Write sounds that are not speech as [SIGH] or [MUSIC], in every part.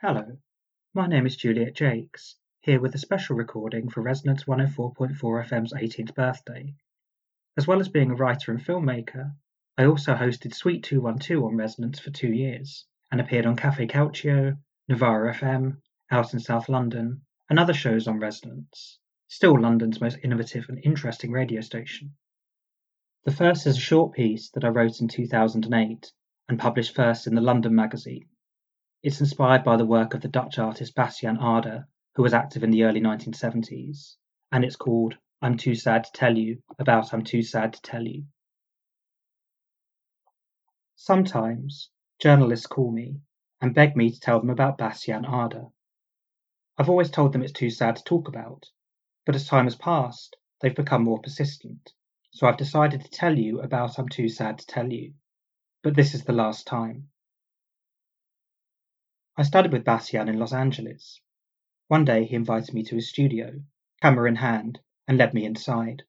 Hello, my name is Juliet Jacques, here with a special recording for Resonance 104.4 FM's 18th birthday. As well as being a writer and filmmaker, I also hosted Suite 212 on Resonance for two years and appeared on Cafe Calcio, Novara FM, Out in South London, and other shows on Resonance, still London's most innovative and interesting radio station. The first is a short piece that I wrote in 2008 and published first in the London magazine. It's inspired by the work of the Dutch artist Bastiaan Ader, who was active in the early 1970s, and it's called I'm Too Sad to Tell You About I'm Too Sad to Tell You. Sometimes journalists call me and beg me to tell them about Bastiaan Ader. I've always told them it's too sad to talk about, but as time has passed, they've become more persistent, so I've decided to tell you about I'm Too Sad to Tell You. But this is the last time. I studied with Bastiaan in Los Angeles. One day he invited me to his studio, camera in hand, and led me inside.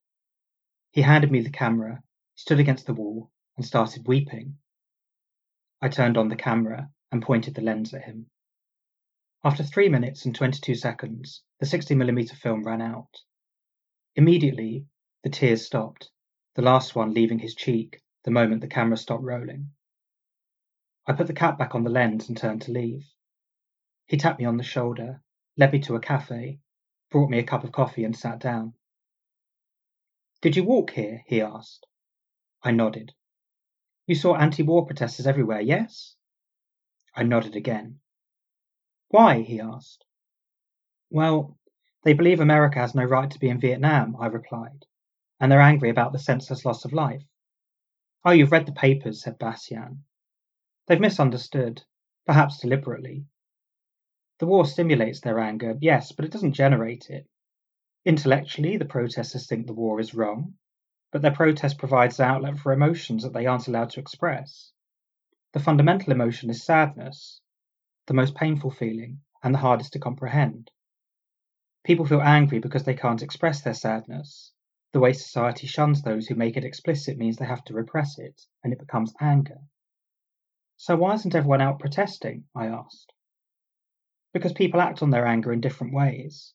He handed me the camera, stood against the wall, and started weeping. I turned on the camera and pointed the lens at him. After three minutes and 22 seconds, the 60mm film ran out. Immediately, the tears stopped, the last one leaving his cheek the moment the camera stopped rolling. I put the cap back on the lens and turned to leave. He tapped me on the shoulder, led me to a cafe, brought me a cup of coffee, and sat down. Did you walk here? he asked. I nodded. You saw anti war protesters everywhere, yes? I nodded again. Why? he asked. Well, they believe America has no right to be in Vietnam, I replied, and they're angry about the senseless loss of life. Oh, you've read the papers, said Bastiaan. They've misunderstood, perhaps deliberately. The war stimulates their anger, yes, but it doesn't generate it. Intellectually, the protesters think the war is wrong, but their protest provides an outlet for emotions that they aren't allowed to express. The fundamental emotion is sadness, the most painful feeling and the hardest to comprehend. People feel angry because they can't express their sadness. The way society shuns those who make it explicit means they have to repress it, and it becomes anger. So why isn't everyone out protesting? I asked because people act on their anger in different ways.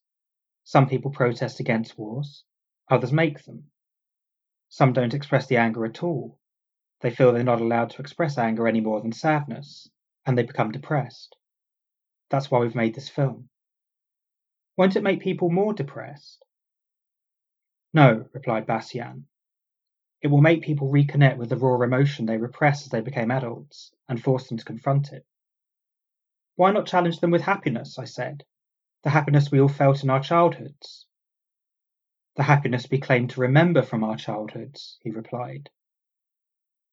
Some people protest against wars, others make them. Some don't express the anger at all. They feel they're not allowed to express anger any more than sadness, and they become depressed. That's why we've made this film. Won't it make people more depressed? No, replied Bastiaan. It will make people reconnect with the raw emotion they repressed as they became adults and force them to confront it. Why not challenge them with happiness? I said. The happiness we all felt in our childhoods. The happiness we claim to remember from our childhoods, he replied.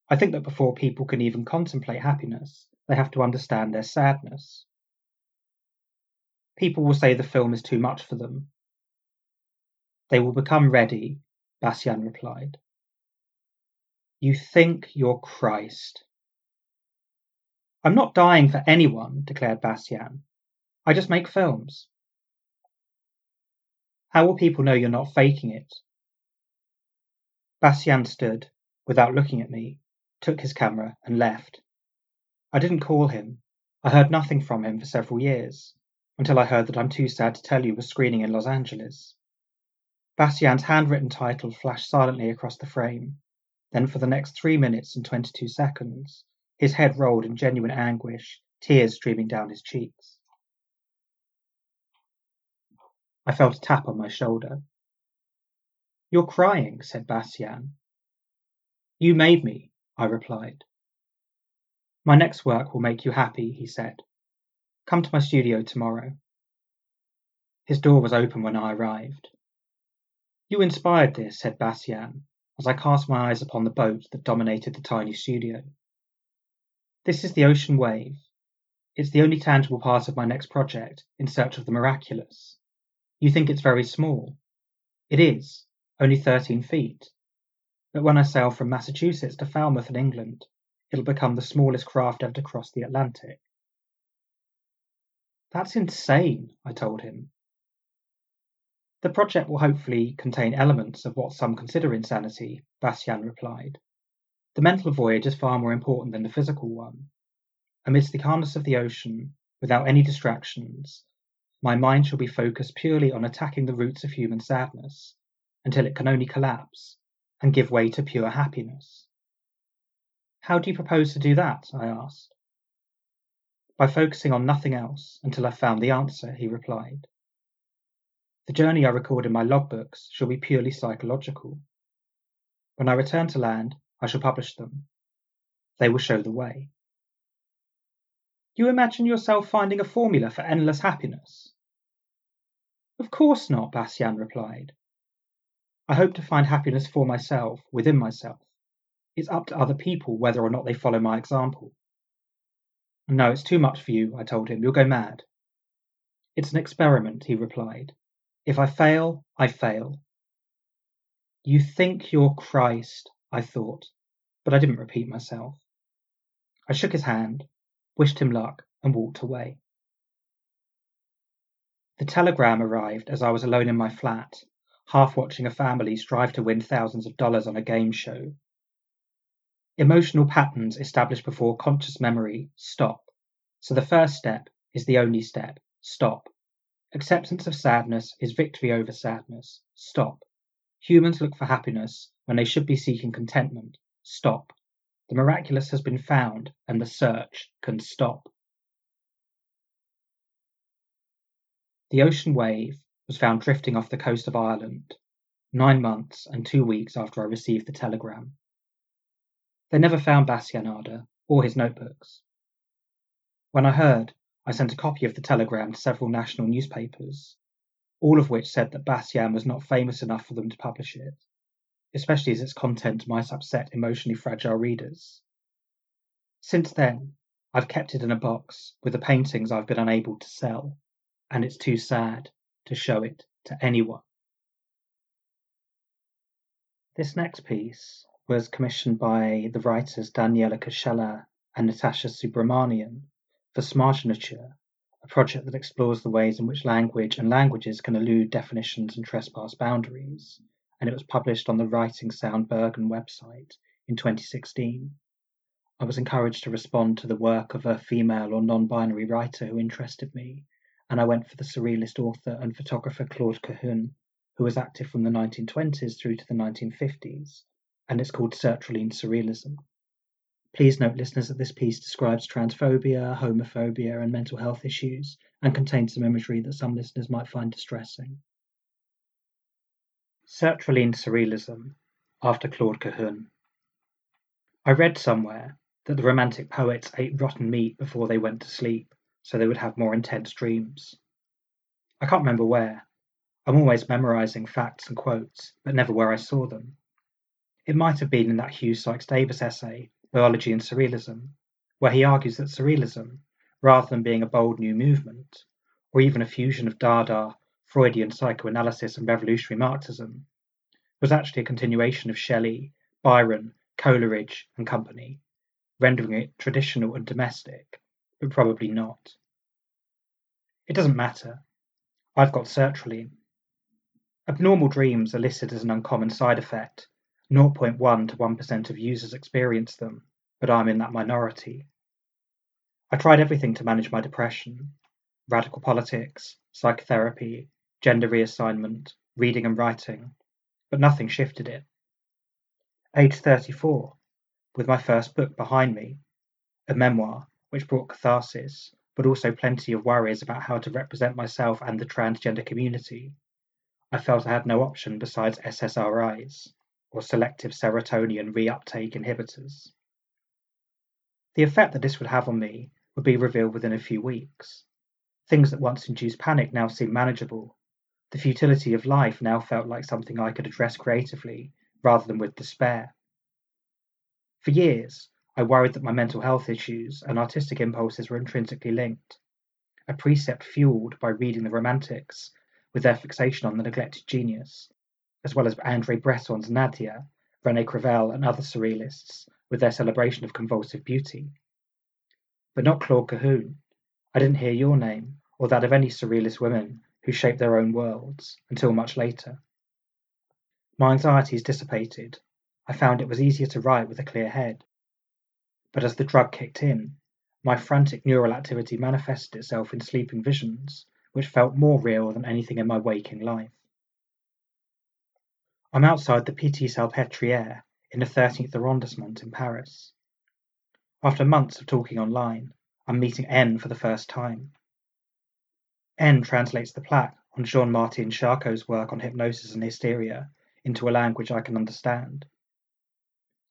I think that before people can even contemplate happiness, they have to understand their sadness. People will say the film is too much for them. They will become ready, Bastiaan replied. You think you're Christ, I'm not dying for anyone, declared Bastiaan. I just make films. How will people know you're not faking it? Bastiaan stood, without looking at me, took his camera, and left. I didn't call him. I heard nothing from him for several years, until I heard that I'm Too Sad to Tell You was screening in Los Angeles. Bastiaan's handwritten title flashed silently across the frame. Then, for the next three minutes and 22 seconds, his head rolled in genuine anguish, tears streaming down his cheeks. I felt a tap on my shoulder. You're crying, said Bastiaan. You made me, I replied. My next work will make you happy, he said. Come to my studio tomorrow. His door was open when I arrived. You inspired this, said Bastiaan, as I cast my eyes upon the boat that dominated the tiny studio. This is the ocean wave. It's the only tangible part of my next project, In Search of the Miraculous. You think it's very small. It is, only 13 feet. But when I sail from Massachusetts to Falmouth in England, it'll become the smallest craft ever to cross the Atlantic. That's insane, I told him. The project will hopefully contain elements of what some consider insanity, Bastiaan replied. The mental voyage is far more important than the physical one. Amidst the calmness of the ocean, without any distractions, my mind shall be focused purely on attacking the roots of human sadness until it can only collapse and give way to pure happiness. How do you propose to do that? I asked. By focusing on nothing else until I've found the answer, he replied. The journey I record in my logbooks shall be purely psychological. When I return to land, I shall publish them. They will show the way. You imagine yourself finding a formula for endless happiness? Of course not, Bastiaan replied. I hope to find happiness for myself, within myself. It's up to other people whether or not they follow my example. No, it's too much for you, I told him. You'll go mad. It's an experiment, he replied. If I fail, I fail. You think you're Christ, I thought, but I didn't repeat myself. I shook his hand, wished him luck, and walked away. The telegram arrived as I was alone in my flat, half watching a family strive to win thousands of dollars on a game show. Emotional patterns established before conscious memory stop. So the first step is the only step stop. Acceptance of sadness is victory over sadness. Stop. Humans look for happiness when they should be seeking contentment. Stop. The miraculous has been found and the search can stop. The ocean wave was found drifting off the coast of Ireland nine months and two weeks after I received the telegram. They never found Bastiaan Ader or his notebooks. When I heard, I sent a copy of the telegram to several national newspapers, all of which said that Bastiaan was not famous enough for them to publish it, especially as its content might upset emotionally fragile readers. Since then, I've kept it in a box with the paintings I've been unable to sell, and it's too sad to show it to anyone. This next piece was commissioned by the writers Daniela Cascella and Natasha Soobramanien for Smartinature, a project that explores the ways in which language and languages can elude definitions and trespass boundaries, and it was published on the Writing Sound Bergen website in 2016. I was encouraged to respond to the work of a female or non binary writer who interested me, and I went for the surrealist author and photographer Claude Cahun, who was active from the 1920s through to the 1950s, and it's called Sertraline Surrealism. Please note, listeners, that this piece describes transphobia, homophobia, and mental health issues, and contains some imagery that some listeners might find distressing. Sertraline Surrealism, after Claude Cahun. I read somewhere that the Romantic poets ate rotten meat before they went to sleep, so they would have more intense dreams. I can't remember where. I'm always memorizing facts and quotes, but never where I saw them. It might have been in that Hugh Sykes Davis essay, Biology and Surrealism, where he argues that Surrealism, rather than being a bold new movement, or even a fusion of Dada, Freudian psychoanalysis, and revolutionary Marxism, was actually a continuation of Shelley, Byron, Coleridge, and company, rendering it traditional and domestic, but probably not. It doesn't matter. I've got sertraline. Abnormal dreams are listed as an uncommon side effect. 0.1 to 1% of users experience them, but I'm in that minority. I tried everything to manage my depression radical politics, psychotherapy, gender reassignment, reading and writing, but nothing shifted it. Age 34, with my first book behind me, a memoir which brought catharsis, but also plenty of worries about how to represent myself and the transgender community, I felt I had no option besides SSRIs, or selective serotonin reuptake inhibitors. The effect that this would have on me would be revealed within a few weeks. Things that once induced panic now seemed manageable. The futility of life now felt like something I could address creatively rather than with despair. For years, I worried that my mental health issues and artistic impulses were intrinsically linked, a precept fueled by reading the Romantics with their fixation on the neglected genius, as well as Andre Breton's Nadja, Rene Crevel, and other surrealists with their celebration of convulsive beauty. But not Claude Cahun. I didn't hear your name, or that of any surrealist women who shaped their own worlds, until much later. My anxieties dissipated. I found it was easier to write with a clear head. But as the drug kicked in, my frantic neural activity manifested itself in sleeping visions, which felt more real than anything in my waking life. I'm outside the Pitié Salpêtrière in the 13th arrondissement in Paris. After months of talking online, I'm meeting N for the first time. N translates the plaque on Jean-Martin Charcot's work on hypnosis and hysteria into a language I can understand.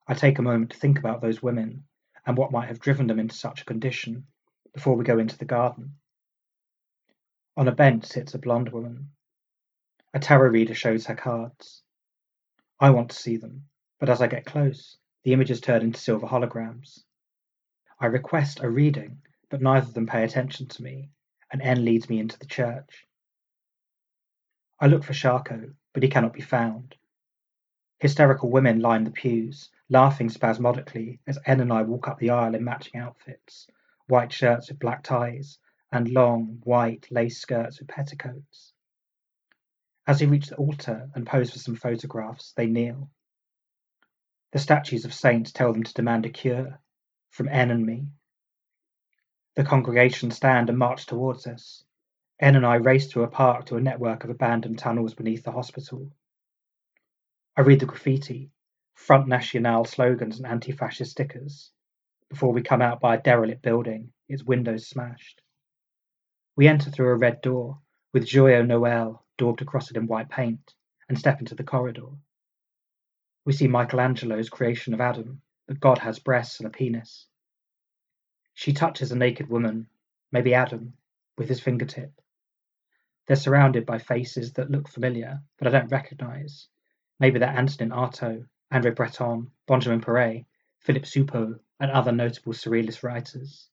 I take a moment to think about those women and what might have driven them into such a condition before we go into the garden. On a bench sits a blonde woman. A tarot reader shows her cards. I want to see them, but as I get close, the images turn into silver holograms. I request a reading, but neither of them pay attention to me, and N leads me into the church. I look for Charcot, but he cannot be found. Hysterical women line the pews, laughing spasmodically as N and I walk up the aisle in matching outfits, white shirts with black ties, and long, white lace skirts with petticoats. As we reach the altar and pose for some photographs, they kneel. The statues of saints tell them to demand a cure from N and me. The congregation stand and march towards us. N and I race through a park to a network of abandoned tunnels beneath the hospital. I read the graffiti, Front National slogans and anti-fascist stickers, before we come out by a derelict building, its windows smashed. We enter through a red door, with Joyeux Noel daubed across it in white paint, and step into the corridor. We see Michelangelo's creation of Adam, but God has breasts and a penis. She touches a naked woman, maybe Adam, with his fingertip. They're surrounded by faces that look familiar, but I don't recognize. Maybe they're Antonin Artaud, Andre Breton, Benjamin Péret, Philippe Soupault, and other notable surrealist writers.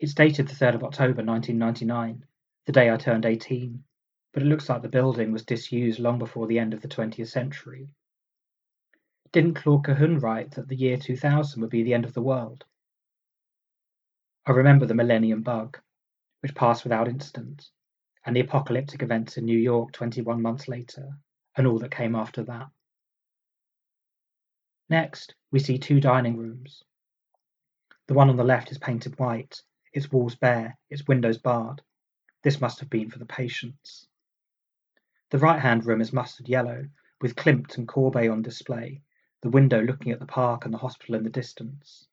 It's dated the 3rd of October 1999, the day I turned 18, but it looks like the building was disused long before the end of the 20th century. Didn't Claude Cahun write that the year 2000 would be the end of the world? I remember the millennium bug, which passed without incident, and the apocalyptic events in New York 21 months later, and all that came after that. Next, we see two dining rooms. The one on the left is painted white, its walls bare, its windows barred. This must have been for the patients. The right hand room is mustard yellow, with Klimt and Courbet on display, the window looking at the park and the hospital in the distance.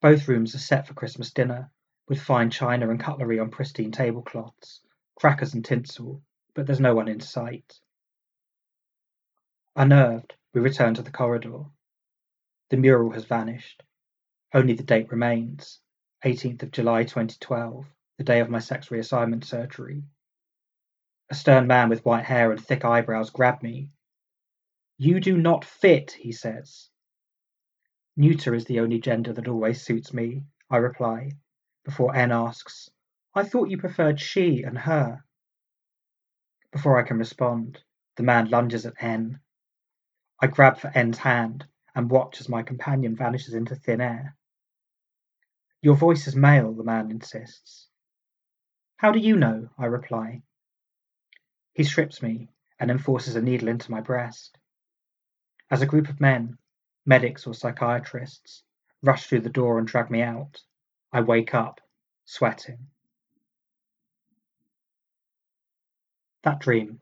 Both rooms are set for Christmas dinner, with fine china and cutlery on pristine tablecloths, crackers and tinsel, but there's no one in sight. Unnerved, we return to the corridor. The mural has vanished. Only the date remains 18th of July 2012, the day of my sex reassignment surgery. A stern man with white hair and thick eyebrows grabbed me. You do not fit, he says. Neuter is the only gender that always suits me, I reply, before N asks, I thought you preferred she and her. Before I can respond, the man lunges at N. I grab for N's hand and watch as my companion vanishes into thin air. Your voice is male, the man insists. How do you know? I reply. He strips me and then forces a needle into my breast. As a group of men, medics or psychiatrists, rush through the door and drag me out, I wake up, sweating. That dream.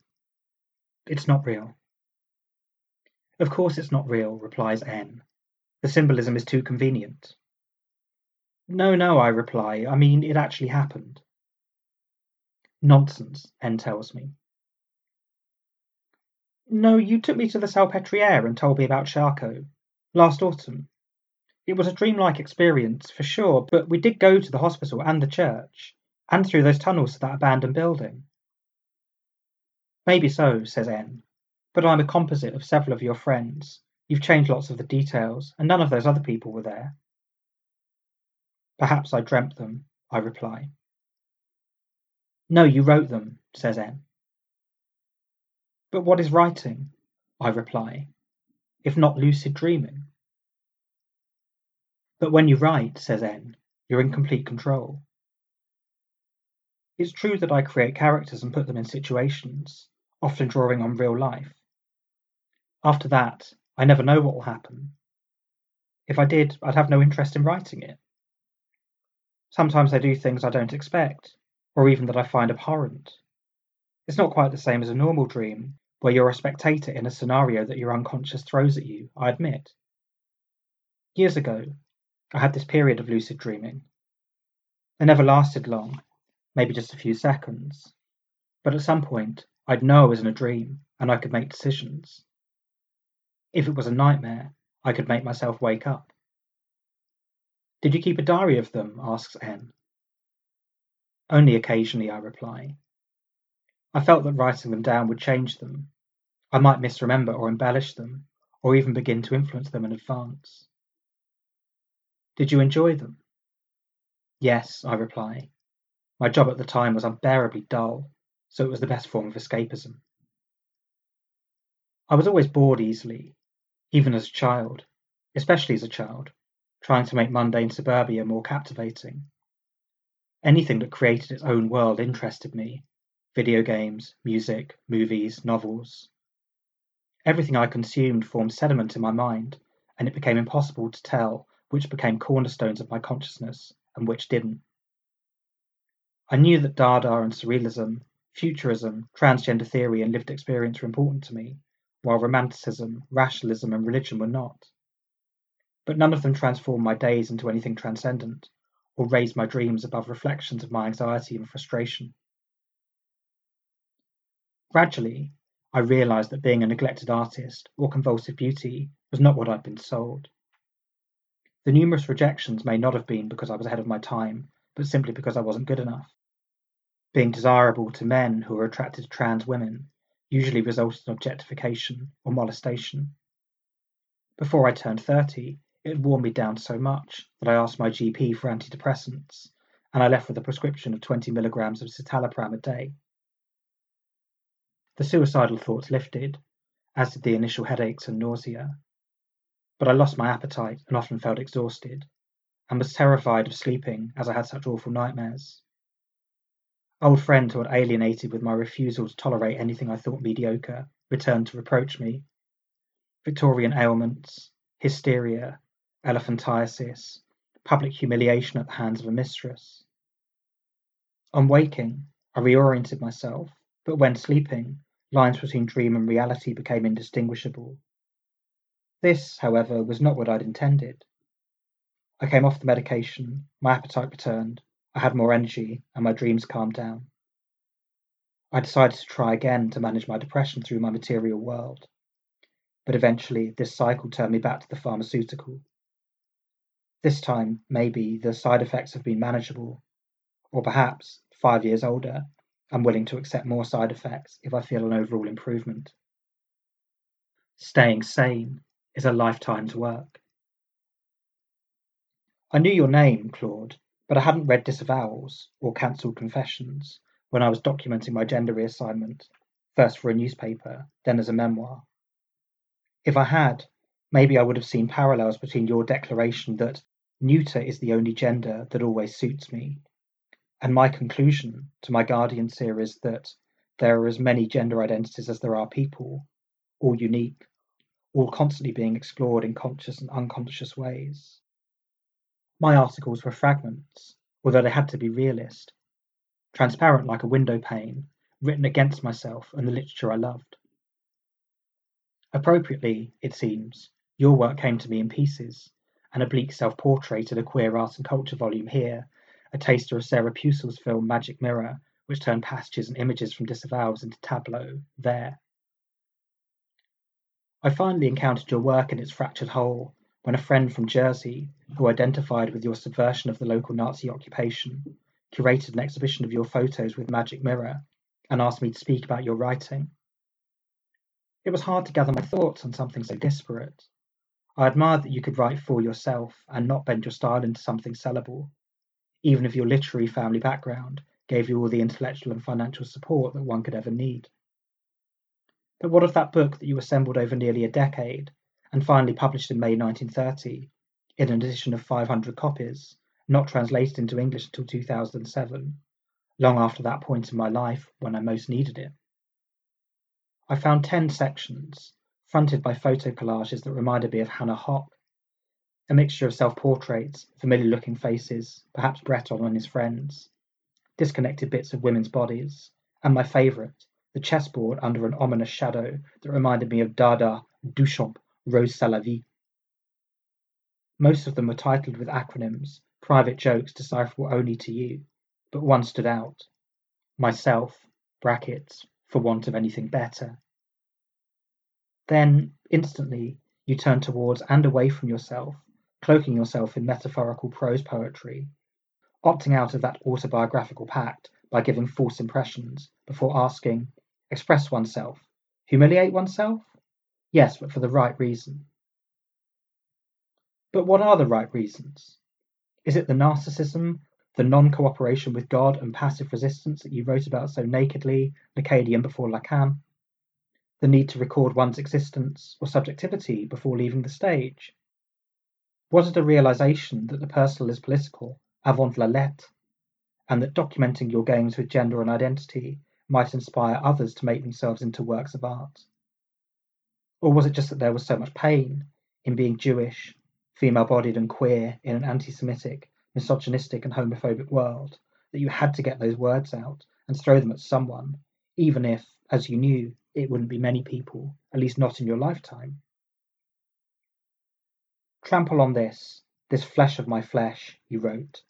It's not real. Of course it's not real, replies N. The symbolism is too convenient. No, no, I reply. I mean, it actually happened. Nonsense, N tells me. No, you took me to the Salpêtrière and told me about Charcot. Last autumn. It was a dreamlike experience, for sure, but we did go to the hospital and the church, and through those tunnels to that abandoned building. Maybe so, says N, but I'm a composite of several of your friends. You've changed lots of the details, and none of those other people were there. Perhaps I dreamt them, I reply. No, you wrote them, says N. But what is writing? I reply, if not lucid dreaming? But when you write, says N, you're in complete control. It's true that I create characters and put them in situations, often drawing on real life. After that, I never know what will happen. If I did, I'd have no interest in writing it. Sometimes I do things I don't expect, or even that I find abhorrent. It's not quite the same as a normal dream, where you're a spectator in a scenario that your unconscious throws at you, I admit. Years ago, I had this period of lucid dreaming. It never lasted long, maybe just a few seconds, but at some point I'd know I was in a dream and I could make decisions. If it was a nightmare, I could make myself wake up. Did you keep a diary of them? asks N. Only occasionally, I reply. I felt that writing them down would change them. I might misremember or embellish them, or even begin to influence them in advance. Did you enjoy them? Yes, I reply. My job at the time was unbearably dull, so it was the best form of escapism. I was always bored easily, even as a child, especially as a child, trying to make mundane suburbia more captivating. Anything that created its own world interested me video games, music, movies, novels. Everything I consumed formed sediment in my mind, and it became impossible to tell which became cornerstones of my consciousness and which didn't. I knew that Dada and Surrealism, Futurism, transgender theory, and lived experience were important to me, while Romanticism, Rationalism, and religion were not. But none of them transformed my days into anything transcendent, or raised my dreams above reflections of my anxiety and frustration. Gradually, I realised that being a neglected artist or convulsive beauty was not what I'd been sold. The numerous rejections may not have been because I was ahead of my time, but simply because I wasn't good enough. Being desirable to men who were attracted to trans women usually resulted in objectification or molestation. Before I turned 30, it worn me down so much that I asked my GP for antidepressants, and I left with a prescription of 20 milligrams of citalopram a day. The suicidal thoughts lifted, as did the initial headaches and nausea. But I lost my appetite and often felt exhausted, and was terrified of sleeping as I had such awful nightmares. Old friends who had alienated with my refusal to tolerate anything I thought mediocre returned to reproach me. Victorian ailments, hysteria, elephantiasis, public humiliation at the hands of a mistress. On waking, I reoriented myself, but when sleeping, lines between dream and reality became indistinguishable. This, however, was not what I'd intended. I came off the medication, my appetite returned, I had more energy, and my dreams calmed down. I decided to try again to manage my depression through my material world. But eventually, this cycle turned me back to the pharmaceutical. This time, maybe, the side effects have been manageable, or perhaps, five years older, I'm willing to accept more side effects if I feel an overall improvement. Staying sane is a lifetime's work. I knew your name, Claude, but I hadn't read disavowals or cancelled confessions when I was documenting my gender reassignment, first for a newspaper, then as a memoir. If I had, maybe I would have seen parallels between your declaration that neuter is the only gender that always suits me and my conclusion to my Guardian series that there are as many gender identities as there are people, all unique, all constantly being explored in conscious and unconscious ways. My articles were fragments, although they had to be realist, transparent like a window pane, written against myself and the literature I loved. Appropriately, it seems, your work came to me in pieces, an oblique self portrait in a queer art and culture volume here, a taster of Sarah Pucill's film Magic Mirror, which turned passages and images from disavowals into tableau, there. I finally encountered your work in its fractured whole when a friend from Jersey, who identified with your subversion of the local Nazi occupation, curated an exhibition of your photos with Magic Mirror and asked me to speak about your writing. It was hard to gather my thoughts on something so disparate. I admired that you could write for yourself and not bend your style into something sellable, even if your literary family background gave you all the intellectual and financial support that one could ever need. But what of that book that you assembled over nearly a decade and finally published in May 1930 in an edition of 500 copies, not translated into English until 2007, long after that point in my life when I most needed it? I found 10 sections, fronted by photo collages that reminded me of Hannah Höch, a mixture of self portraits, familiar looking faces, perhaps Breton and his friends, disconnected bits of women's bodies, and my favourite, the chessboard under an ominous shadow that reminded me of Dada, Duchamp, Rrose Sélavy. Most of them were titled with acronyms, private jokes decipherable only to you, but one stood out. Myself, brackets, for want of anything better. Then, instantly, you turn towards and away from yourself, cloaking yourself in metaphorical prose poetry, opting out of that autobiographical pact by giving false impressions before asking, express oneself, humiliate oneself? Yes, but for the right reason. But what are the right reasons? Is it the narcissism, the non cooperation with God and passive resistance that you wrote about so nakedly, Lacanian before Lacan? The need to record one's existence or subjectivity before leaving the stage? Was it a realization that the personal is political, avant la lettre, and that documenting your games with gender and identity might inspire others to make themselves into works of art? Or was it just that there was so much pain in being Jewish, female bodied, and queer in an anti Semitic, misogynistic, and homophobic world that you had to get those words out and throw them at someone, even if, as you knew, it wouldn't be many people, at least not in your lifetime? Trample on this, this flesh of my flesh, you wrote.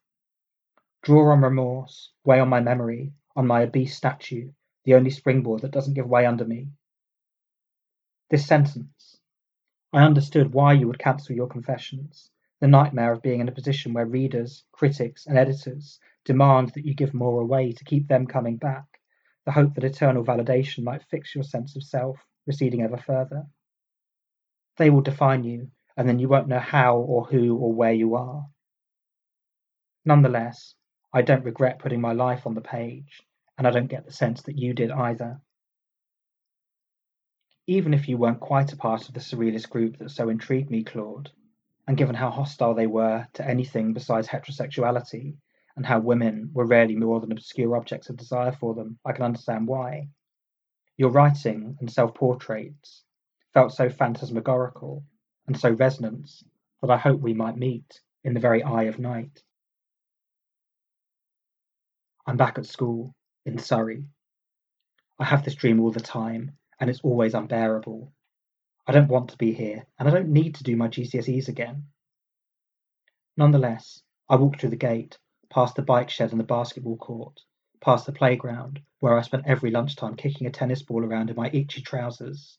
Draw on remorse, weigh on my memory, on my obese statue, the only springboard that doesn't give way under me. This sentence. I understood why you would cancel your confessions, the nightmare of being in a position where readers, critics, and editors demand that you give more away to keep them coming back, the hope that eternal validation might fix your sense of self, receding ever further. They will define you, and then you won't know how or who or where you are. Nonetheless, I don't regret putting my life on the page, and I don't get the sense that you did either. Even if you weren't quite a part of the surrealist group that so intrigued me, Claude, and given how hostile they were to anything besides heterosexuality, and how women were rarely more than obscure objects of desire for them, I can understand why. Your writing and self portraits felt so phantasmagorical and so resonant that I hope we might meet in the very eye of night. I'm back at school in Surrey. I have this dream all the time, and it's always unbearable. I don't want to be here, and I don't need to do my GCSEs again. Nonetheless, I walk through the gate, past the bike shed and the basketball court, past the playground, where I spent every lunchtime kicking a tennis ball around in my itchy trousers.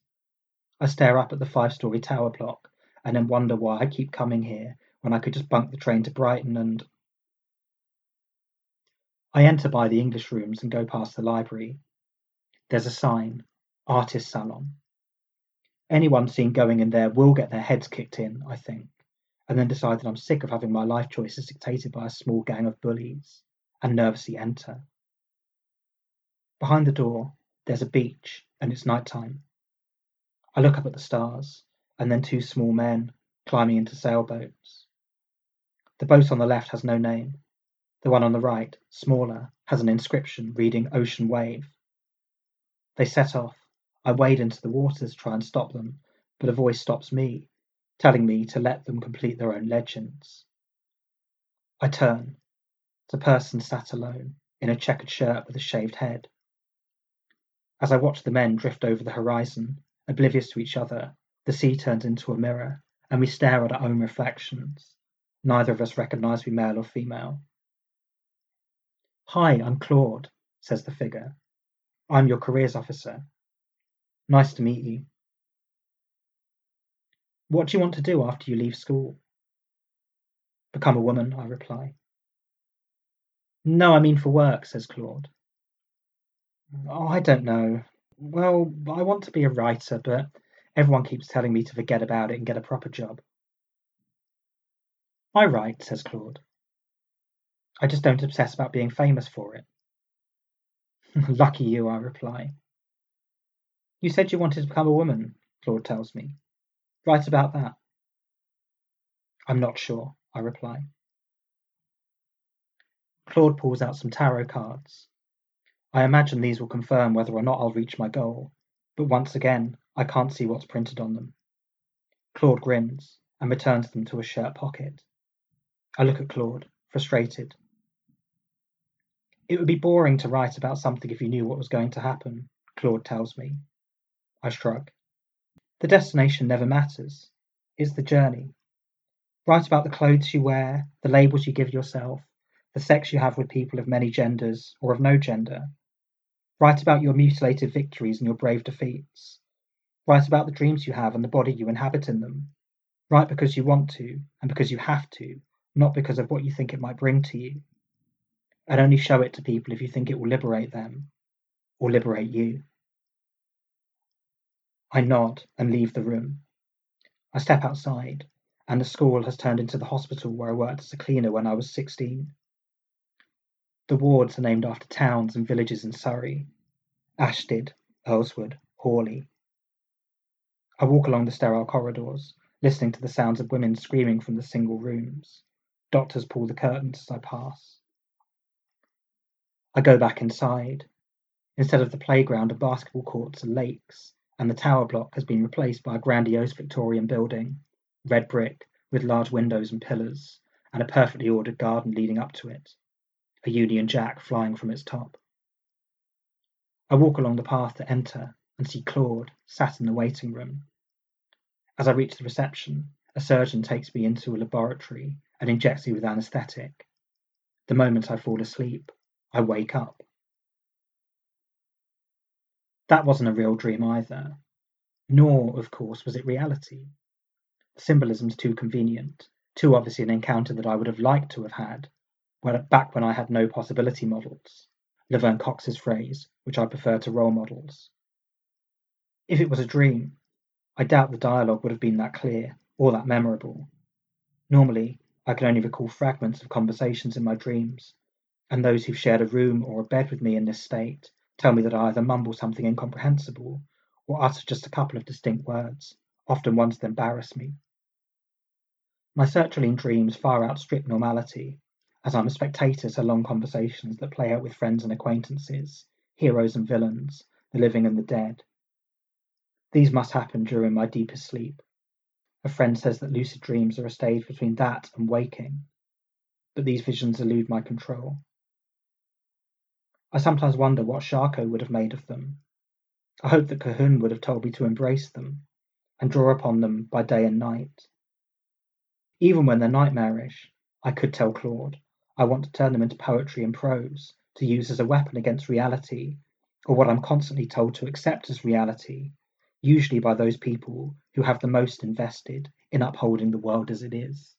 I stare up at the five story tower block and then wonder why I keep coming here when I could just bunk the train to Brighton and. I enter by the English rooms and go past the library. There's a sign Artist Salon. Anyone seen going in there will get their heads kicked in, I think, and then decide that I'm sick of having my life choices dictated by a small gang of bullies, and nervously enter. Behind the door, there's a beach, and it's night time. I look up at the stars and then two small men climbing into sailboats. The boat on the left has no name. The one on the right, smaller, has an inscription reading Ocean Wave. They set off. I wade into the water to try and stop them, but a voice stops me, telling me to let them complete their own legends. I turn. It's a person sat alone, in a checkered shirt with a shaved head. As I watch the men drift over the horizon, oblivious to each other, the sea turns into a mirror, and we stare at our own reflections. Neither of us recognize we male or female. Hi, I'm Claude, says the figure. I'm your careers officer. Nice to meet you. What do you want to do after you leave school? Become a woman, I reply. No, I mean for work, says Claude. Oh, I don't know. Well, I want to be a writer, but Everyone keeps telling me to forget about it and get a proper job. I write, says Claude. I just don't obsess about being famous for it. [LAUGHS] Lucky you, I reply. You said you wanted to become a woman, Claude tells me. Write about that. I'm not sure, I reply. Claude pulls out some tarot cards. I imagine these will confirm whether or not I'll reach my goal, but once again, I can't see what's printed on them. Claude grins. and returns them to a shirt pocket. I look at Claude, frustrated. It would be boring to write about something if you knew what was going to happen, Claude tells me. I shrug. The destination never matters. It's the journey. Write about the clothes you wear, the labels you give yourself, the sex you have with people of many genders or of no gender. Write about your mutilated victories and your brave defeats. Write about the dreams you have and the body you inhabit in them. Write because you want to and because you have to, not because of what you think it might bring to you. And only show it to people if you think it will liberate them or liberate you. I nod and leave the room. I step outside, and the school has turned into the hospital where I worked as a cleaner when I was 16. The wards are named after towns and villages in Surrey Ashtead, Earlswood, Horley. I walk along the sterile corridors, listening to the sounds of women screaming from the single rooms. Doctors pull the curtains as I pass. I go back inside. Instead of the playground are basketball courts and lakes, and the tower block has been replaced by a grandiose Victorian building, red brick, with large windows and pillars, and a perfectly ordered garden leading up to it, a Union Jack flying from its top. I walk along the path to enter and see Claude sat in the waiting room. As I reach the reception, a surgeon takes me into a laboratory and injects me with anaesthetic. The moment I fall asleep, I wake up. That wasn't a real dream either. Nor, of course, was it reality. Symbolism's too convenient, too obviously an encounter that I would have liked to have had, back when I had no possibility models. Laverne Cox's phrase, which I prefer to role models. If it was a dream, I doubt the dialogue would have been that clear or that memorable. Normally, I can only recall fragments of conversations in my dreams, and those who've shared a room or a bed with me in this state tell me that I either mumble something incomprehensible or utter just a couple of distinct words, often ones that embarrass me. My sertraline dreams far outstrip normality, as I'm a spectator to long conversations that play out with friends and acquaintances, heroes and villains, the living and the dead. These must happen during my deepest sleep. A friend says that lucid dreams are a stage between that and waking, but these visions elude my control. I sometimes wonder what Charcot would have made of them. I hope that Cahun would have told me to embrace them and draw upon them by day and night. Even when they're nightmarish, I could tell Claude I want to turn them into poetry and prose to use as a weapon against reality, or what I'm constantly told to accept as reality, usually by those people who have the most invested in upholding the world as it is.